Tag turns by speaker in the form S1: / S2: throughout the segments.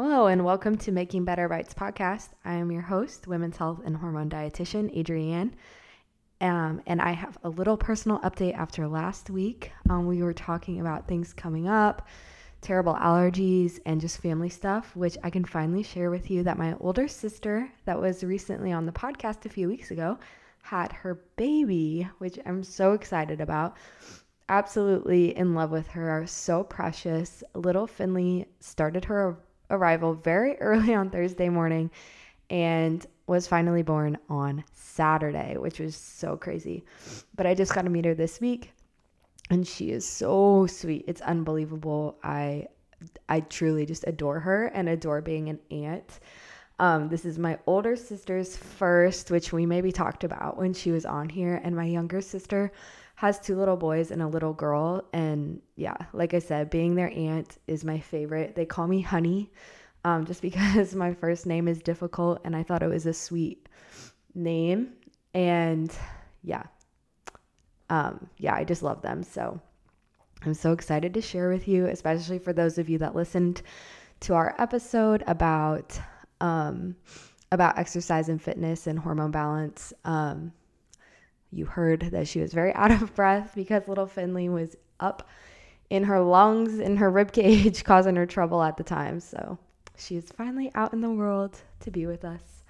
S1: Hello, and welcome to Making Better Bites podcast. I am your host, women's health and hormone dietitian, Adrienne. Um, and I have a little personal update after last week. Um, we were talking about things coming up, terrible allergies, and just family stuff, which I can finally share with you that my older sister, that was recently on the podcast a few weeks ago, had her baby, which I'm so excited about. Absolutely in love with her, so precious. Little Finley started her arrival very early on Thursday morning and was finally born on Saturday, which was so crazy. But I just got to meet her this week and she is so sweet. It's unbelievable. I I truly just adore her and adore being an aunt. Um, this is my older sister's first, which we maybe talked about when she was on here, and my younger sister has two little boys and a little girl. And yeah, like I said, being their aunt is my favorite. They call me Honey um, just because my first name is difficult and I thought it was a sweet name. And yeah, um, yeah, I just love them. So I'm so excited to share with you, especially for those of you that listened to our episode about um, about exercise and fitness and hormone balance. Um, you heard that she was very out of breath because little Finley was up in her lungs, in her rib cage, causing her trouble at the time. So she is finally out in the world to be with us.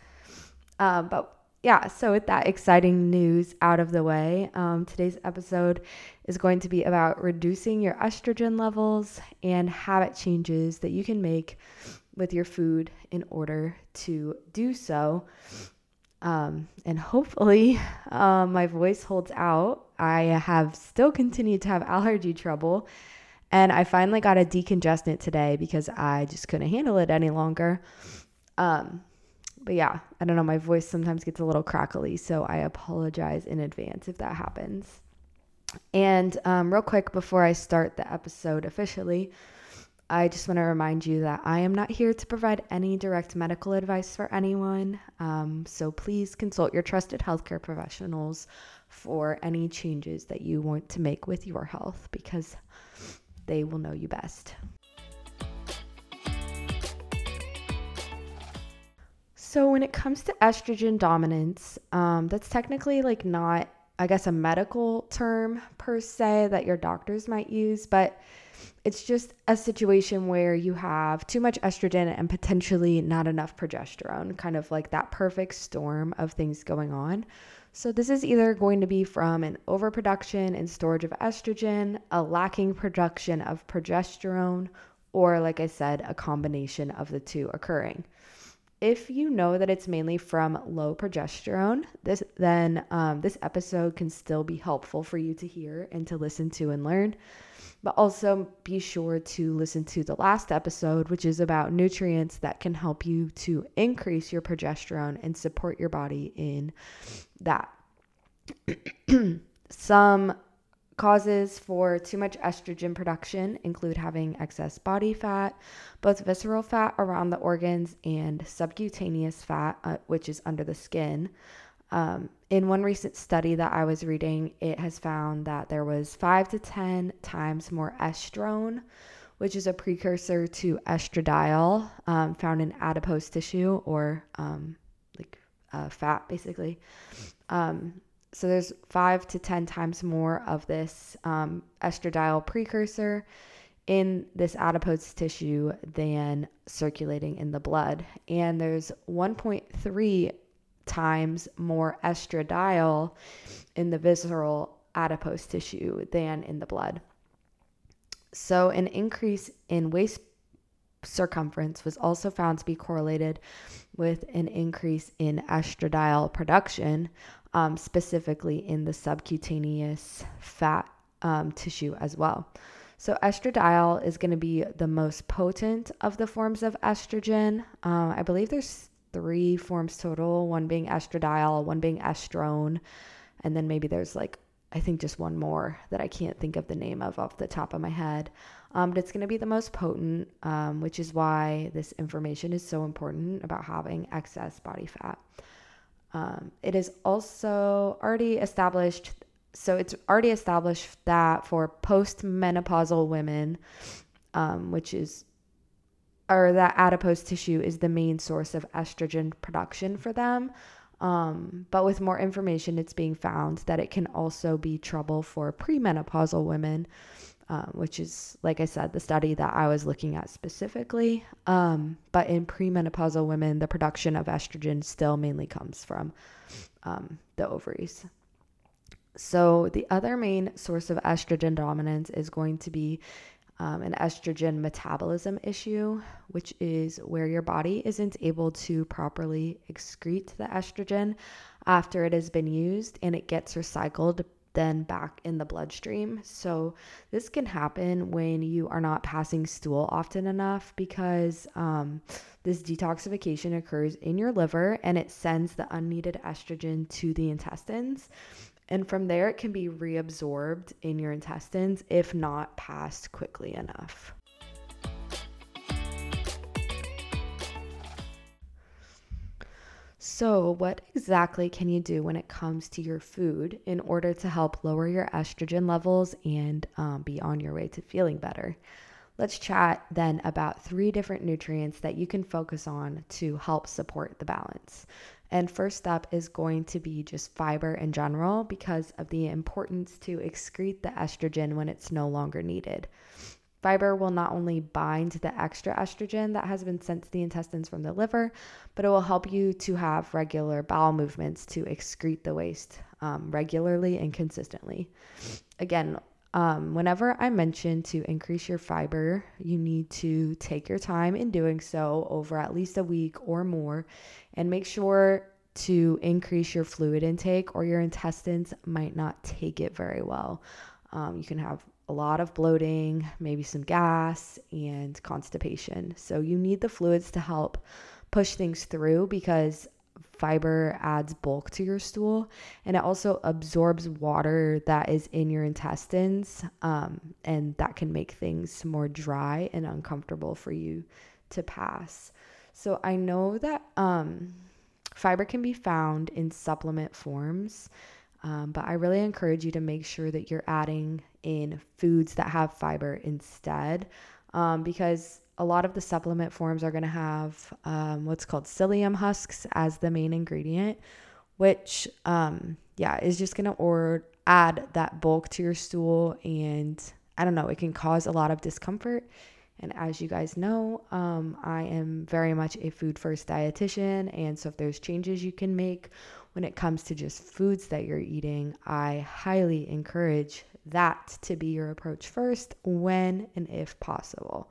S1: Um, but yeah, so with that exciting news out of the way, um, today's episode is going to be about reducing your estrogen levels and habit changes that you can make with your food in order to do so. Um, and hopefully, uh, my voice holds out. I have still continued to have allergy trouble, and I finally got a decongestant today because I just couldn't handle it any longer. Um, but yeah, I don't know. My voice sometimes gets a little crackly, so I apologize in advance if that happens. And um, real quick before I start the episode officially, I just want to remind you that I am not here to provide any direct medical advice for anyone. Um, so please consult your trusted healthcare professionals for any changes that you want to make with your health because they will know you best. So, when it comes to estrogen dominance, um, that's technically like not, I guess, a medical term per se that your doctors might use, but it's just a situation where you have too much estrogen and potentially not enough progesterone, kind of like that perfect storm of things going on. So, this is either going to be from an overproduction and storage of estrogen, a lacking production of progesterone, or, like I said, a combination of the two occurring. If you know that it's mainly from low progesterone, this then um, this episode can still be helpful for you to hear and to listen to and learn. But also be sure to listen to the last episode, which is about nutrients that can help you to increase your progesterone and support your body in that. Some Causes for too much estrogen production include having excess body fat, both visceral fat around the organs and subcutaneous fat, uh, which is under the skin. Um, in one recent study that I was reading, it has found that there was five to 10 times more estrone, which is a precursor to estradiol um, found in adipose tissue or um, like uh, fat, basically. Um, so there's five to 10 times more of this um, estradiol precursor in this adipose tissue than circulating in the blood. And there's 1.3 times more estradiol in the visceral adipose tissue than in the blood. So, an increase in waist circumference was also found to be correlated with an increase in estradiol production, um, specifically in the subcutaneous fat um, tissue as well. So, estradiol is going to be the most potent of the forms of estrogen. Uh, I believe there's three forms total one being estradiol, one being estrone, and then maybe there's like, I think just one more that I can't think of the name of off the top of my head. Um, but it's going to be the most potent, um, which is why this information is so important about having excess body fat. Um, it is also already established, so it's already established that for postmenopausal women, um, which is or that adipose tissue is the main source of estrogen production for them. Um, but with more information, it's being found that it can also be trouble for premenopausal women, um, which is, like I said, the study that I was looking at specifically. Um, but in premenopausal women, the production of estrogen still mainly comes from um, the ovaries. So, the other main source of estrogen dominance is going to be um, an estrogen metabolism issue, which is where your body isn't able to properly excrete the estrogen after it has been used and it gets recycled then back in the bloodstream. So, this can happen when you are not passing stool often enough because um, this detoxification occurs in your liver and it sends the unneeded estrogen to the intestines. And from there, it can be reabsorbed in your intestines if not passed quickly enough. So, what exactly can you do when it comes to your food in order to help lower your estrogen levels and um, be on your way to feeling better? Let's chat then about three different nutrients that you can focus on to help support the balance. And first up is going to be just fiber in general because of the importance to excrete the estrogen when it's no longer needed. Fiber will not only bind the extra estrogen that has been sent to the intestines from the liver, but it will help you to have regular bowel movements to excrete the waste um, regularly and consistently. Again, um, whenever I mention to increase your fiber, you need to take your time in doing so over at least a week or more and make sure to increase your fluid intake or your intestines might not take it very well. Um, you can have a lot of bloating, maybe some gas, and constipation. So you need the fluids to help push things through because fiber adds bulk to your stool and it also absorbs water that is in your intestines um, and that can make things more dry and uncomfortable for you to pass so i know that um, fiber can be found in supplement forms um, but i really encourage you to make sure that you're adding in foods that have fiber instead um, because a lot of the supplement forms are going to have um, what's called psyllium husks as the main ingredient, which, um, yeah, is just going to or add that bulk to your stool. And I don't know, it can cause a lot of discomfort. And as you guys know, um, I am very much a food first dietitian. And so if there's changes you can make when it comes to just foods that you're eating, I highly encourage that to be your approach first when and if possible.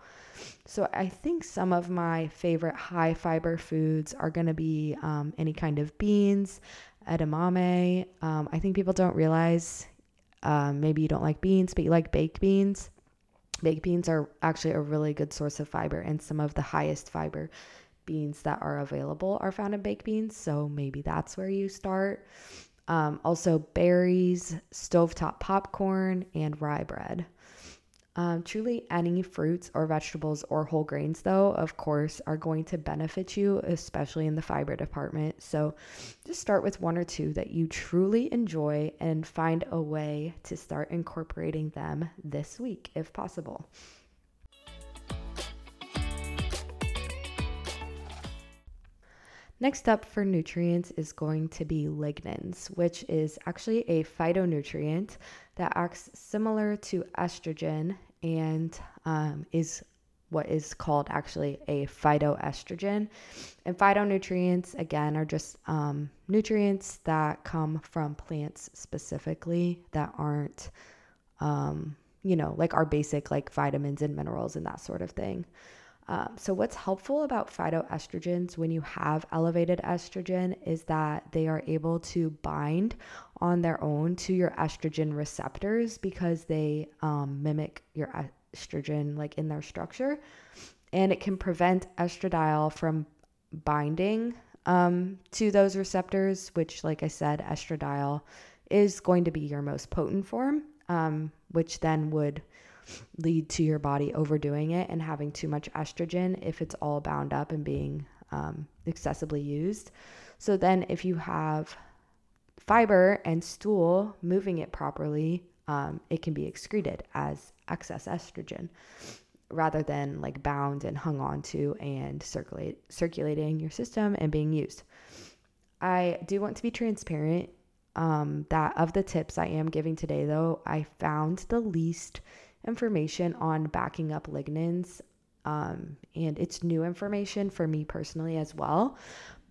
S1: So I think some of my favorite high fiber foods are going to be um, any kind of beans, edamame. Um, I think people don't realize um, maybe you don't like beans, but you like baked beans. Baked beans are actually a really good source of fiber, and some of the highest fiber beans that are available are found in baked beans. So maybe that's where you start. Um, also, berries, stovetop popcorn, and rye bread. Um, truly, any fruits or vegetables or whole grains, though, of course, are going to benefit you, especially in the fiber department. So just start with one or two that you truly enjoy and find a way to start incorporating them this week if possible. Next up for nutrients is going to be lignans, which is actually a phytonutrient that acts similar to estrogen and um, is what is called actually a phytoestrogen. And phytonutrients, again, are just um, nutrients that come from plants specifically that aren't, um, you know, like our basic like vitamins and minerals and that sort of thing. Um, so, what's helpful about phytoestrogens when you have elevated estrogen is that they are able to bind on their own to your estrogen receptors because they um, mimic your estrogen like in their structure. And it can prevent estradiol from binding um, to those receptors, which, like I said, estradiol is going to be your most potent form, um, which then would lead to your body overdoing it and having too much estrogen if it's all bound up and being um, excessively used. So then, if you have fiber and stool moving it properly, um, it can be excreted as excess estrogen. rather than like bound and hung onto and circulate circulating your system and being used. I do want to be transparent um, that of the tips I am giving today, though, I found the least information on backing up lignans. Um, and it's new information for me personally as well.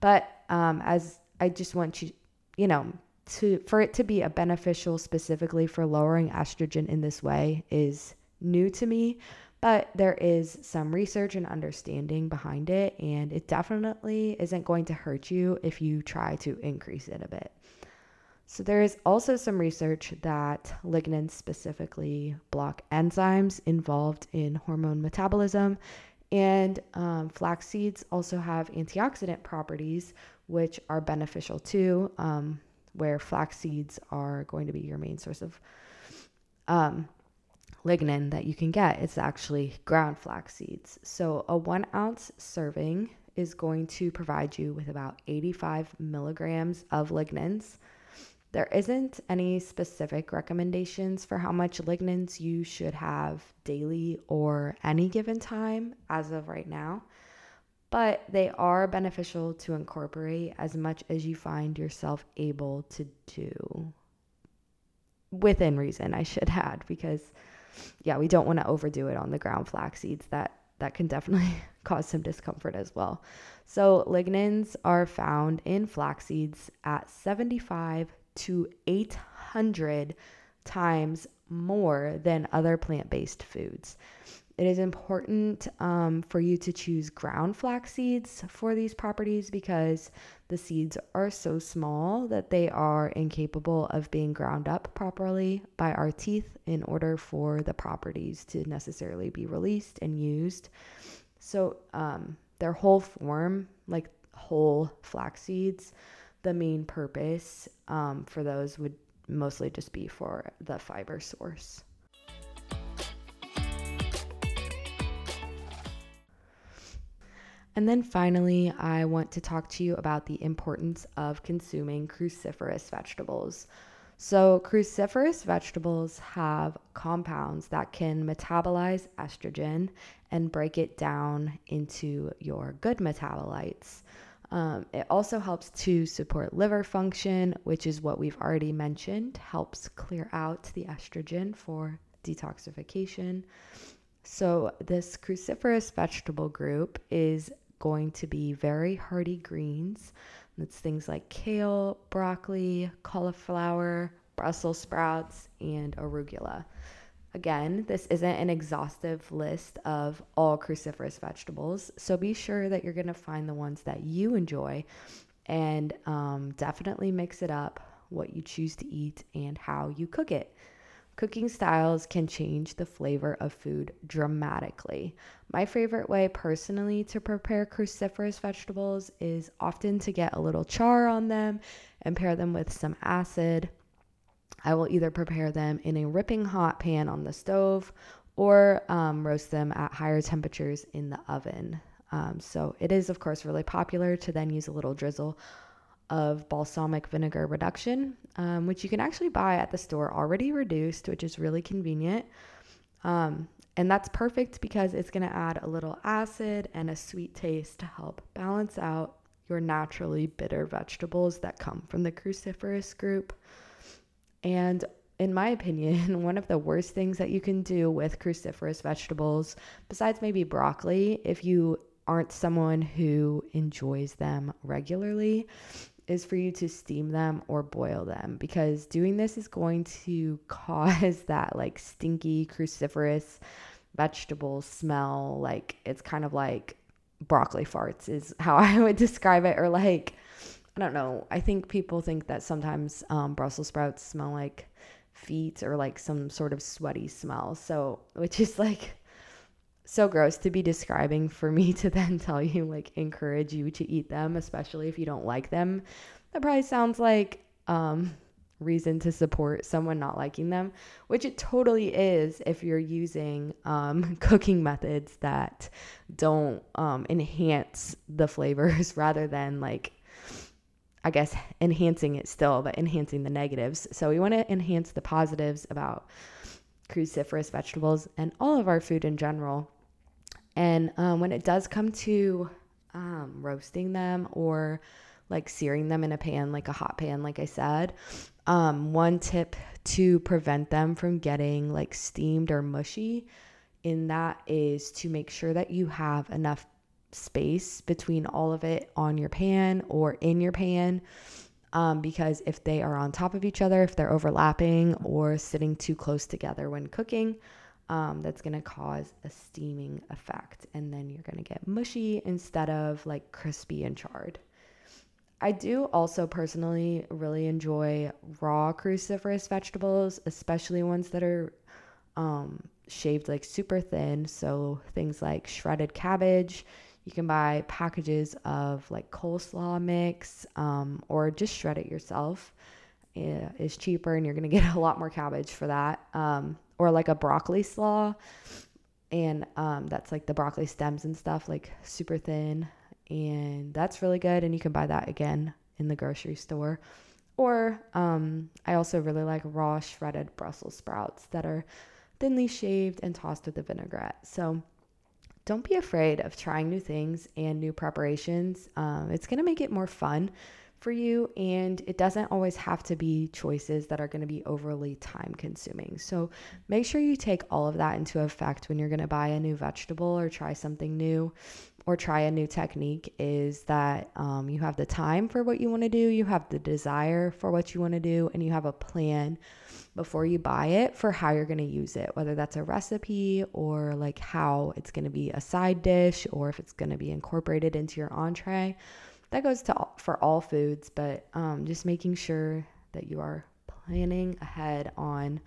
S1: But um, as I just want you, you know, to for it to be a beneficial specifically for lowering estrogen in this way is new to me but there is some research and understanding behind it and it definitely isn't going to hurt you if you try to increase it a bit so there is also some research that lignans specifically block enzymes involved in hormone metabolism and um, flax seeds also have antioxidant properties which are beneficial too um, where flax seeds are going to be your main source of um, lignan that you can get. It's actually ground flax seeds. So a one ounce serving is going to provide you with about 85 milligrams of lignans. There isn't any specific recommendations for how much lignans you should have daily or any given time as of right now but they are beneficial to incorporate as much as you find yourself able to do. Within reason i should add because yeah we don't want to overdo it on the ground flax seeds. That that can definitely cause some discomfort as well. So lignans are found in flax seeds at 75 to 800 times more than other plant-based foods it is important um, for you to choose ground flax seeds for these properties because the seeds are so small that they are incapable of being ground up properly by our teeth in order for the properties to necessarily be released and used. So, um, their whole form, like whole flax seeds, the main purpose um, for those would mostly just be for the fiber source. And then finally, I want to talk to you about the importance of consuming cruciferous vegetables. So, cruciferous vegetables have compounds that can metabolize estrogen and break it down into your good metabolites. Um, it also helps to support liver function, which is what we've already mentioned, helps clear out the estrogen for detoxification. So, this cruciferous vegetable group is going to be very hearty greens. That's things like kale, broccoli, cauliflower, Brussels sprouts, and arugula. Again, this isn't an exhaustive list of all cruciferous vegetables, so be sure that you're going to find the ones that you enjoy and um, definitely mix it up what you choose to eat and how you cook it. Cooking styles can change the flavor of food dramatically. My favorite way personally to prepare cruciferous vegetables is often to get a little char on them and pair them with some acid. I will either prepare them in a ripping hot pan on the stove or um, roast them at higher temperatures in the oven. Um, so it is, of course, really popular to then use a little drizzle of balsamic vinegar reduction, um, which you can actually buy at the store already reduced, which is really convenient. Um, and that's perfect because it's going to add a little acid and a sweet taste to help balance out your naturally bitter vegetables that come from the cruciferous group. And in my opinion, one of the worst things that you can do with cruciferous vegetables, besides maybe broccoli, if you aren't someone who enjoys them regularly, is for you to steam them or boil them because doing this is going to cause that like stinky cruciferous vegetable smell. Like it's kind of like broccoli farts, is how I would describe it. Or like, I don't know. I think people think that sometimes um, Brussels sprouts smell like feet or like some sort of sweaty smell. So, which is like so gross to be describing for me to then tell you, like, encourage you to eat them, especially if you don't like them. That probably sounds like um, reason to support someone not liking them, which it totally is if you're using um, cooking methods that don't um, enhance the flavors rather than like I guess enhancing it still, but enhancing the negatives. So we want to enhance the positives about cruciferous vegetables and all of our food in general And um, when it does come to um, roasting them or like searing them in a pan, like a hot pan, like I said, um, one tip to prevent them from getting like steamed or mushy in that is to make sure that you have enough space between all of it on your pan or in your pan. Um, because if they are on top of each other, if they're overlapping or sitting too close together when cooking, um, that's going to cause a steaming effect. And then you're going to get mushy instead of like crispy and charred. I do also personally really enjoy raw cruciferous vegetables, especially ones that are um, shaved like super thin. So things like shredded cabbage. You can buy packages of like coleslaw mix um, or just shred it yourself. It is cheaper and you're going to get a lot more cabbage for that. Um, or like a broccoli slaw. And um, that's like the broccoli stems and stuff, like super thin. And that's really good. And you can buy that again in the grocery store. Or um, I also really like raw shredded Brussels sprouts that are thinly shaved and tossed with a vinaigrette. So don't be afraid of trying new things and new preparations. Um, it's going to make it more fun for you, and it doesn't always have to be choices that are going to be overly time consuming. So make sure you take all of that into effect when you're going to buy a new vegetable or try something new or try a new technique is that um, you have the time for what you want to do, you have the desire for what you want to do, and you have a plan before you buy it for how you're going to use it, whether that's a recipe or like how it's going to be a side dish or if it's going to be incorporated into your entree. That goes to all, for all foods, but um, just making sure that you are planning ahead on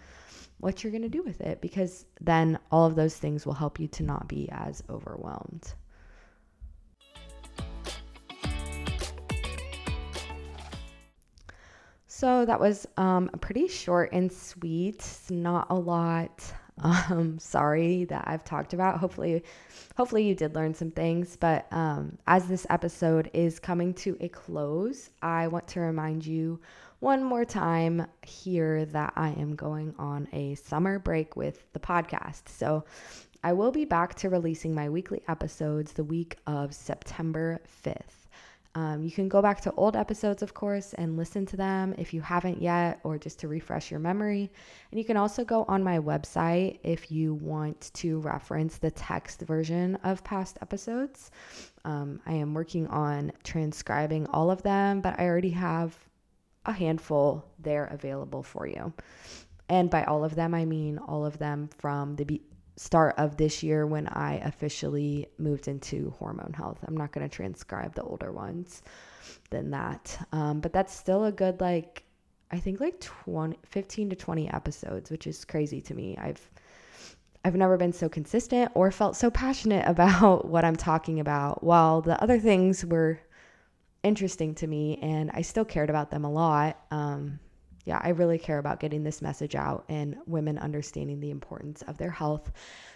S1: what you're going to do with it because then all of those things will help you to not be as overwhelmed. So that was um, pretty short and sweet. Not a lot. Um, sorry that I've talked about. Hopefully, hopefully you did learn some things. But um, as this episode is coming to a close, I want to remind you one more time here that I am going on a summer break with the podcast. So I will be back to releasing my weekly episodes the week of September 5th. Um, you can go back to old episodes, of course, and listen to them if you haven't yet, or just to refresh your memory. And you can also go on my website if you want to reference the text version of past episodes. Um, I am working on transcribing all of them, but I already have a handful there available for you. And by all of them, I mean all of them from the start of this year when I officially moved into hormone health. I'm not going to transcribe the older ones than that. Um, but that's still a good, like, I think like 20, 15 to 20 episodes, which is crazy to me. I've, I've never been so consistent or felt so passionate about what I'm talking about while the other things were interesting to me and I still cared about them a lot. Um, yeah, I really care about getting this message out and women understanding the importance of their health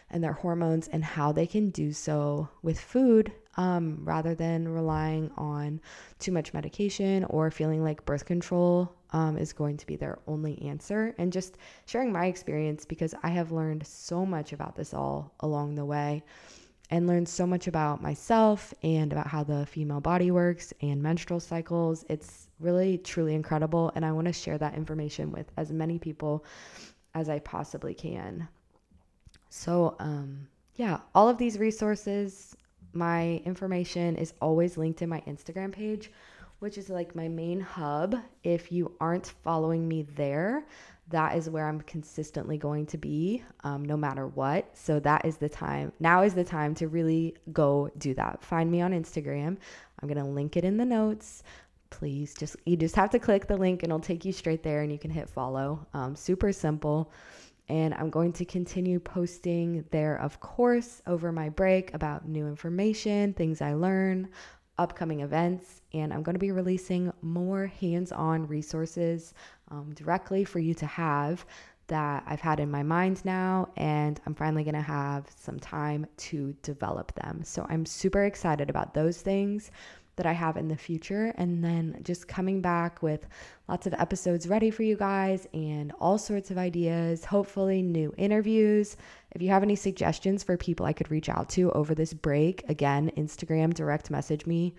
S1: and their hormones and how they can do so with food um, rather than relying on too much medication or feeling like birth control um, is going to be their only answer. And just sharing my experience because I have learned so much about this all along the way and learned so much about myself and about how the female body works and menstrual cycles. It's really, truly incredible. And I want to share that information with as many people as I possibly can. So, um, yeah, all of these resources, my information is always linked in my Instagram page, which is like my main hub. If you aren't following me there, that is where I'm consistently going to be um, no matter what. So that is the time. Now is the time to really go do that. Find me on Instagram. I'm going to link it in the notes. Please just, you just have to click the link and it'll take you straight there and you can hit follow. Um, super simple. And I'm going to continue posting there, of course, over my break about new information, things I learn, upcoming events, and I'm going to be releasing more hands on resources um, directly for you to have that I've had in my mind now, and I'm finally going to have some time to develop them. So I'm super excited about those things. That I have in the future. And then just coming back with lots of episodes ready for you guys and all sorts of ideas, hopefully, new interviews. If you have any suggestions for people I could reach out to over this break, again, Instagram, direct message me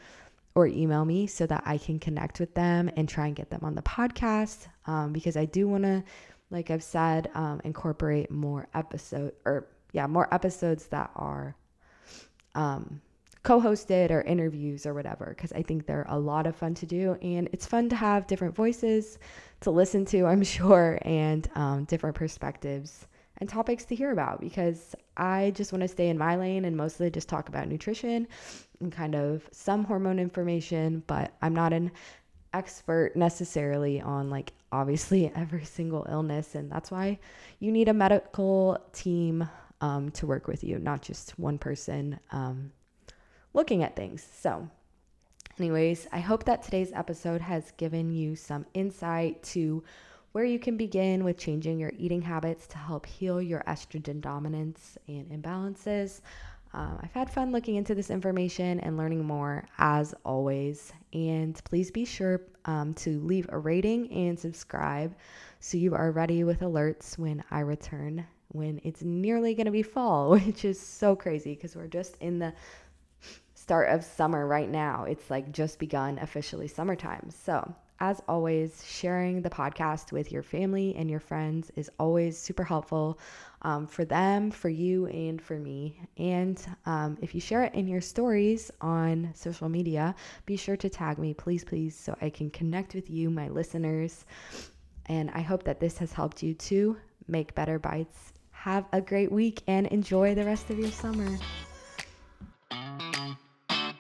S1: or email me so that I can connect with them and try and get them on the podcast um, because I do want to, like I've said, um, incorporate more episode or yeah, more episodes that are um, co-hosted or interviews or whatever because I think they're a lot of fun to do. And it's fun to have different voices to listen to, I'm sure, and um, different perspectives and topics to hear about because I just want to stay in my lane and mostly just talk about nutrition and kind of some hormone information, but I'm not an expert necessarily on like obviously every single illness and that's why you need a medical team um, to work with you, not just one person um, looking at things. So, anyways, I hope that today's episode has given you some insight to where you can begin with changing your eating habits to help heal your estrogen dominance and imbalances. Um, I've had fun looking into this information and learning more as always. And please be sure um, to leave a rating and subscribe so you are ready with alerts when I return when it's nearly going to be fall, which is so crazy because we're just in the start of summer right now. It's like just begun officially summertime. So as always, sharing the podcast with your family and your friends is always super helpful um, for them, for you, and for me. And um, if you share it in your stories on social media, be sure to tag me, please, please, so I can connect with you, my listeners. And I hope that this has helped you to make better bites. Have a great week and enjoy the rest of your summer.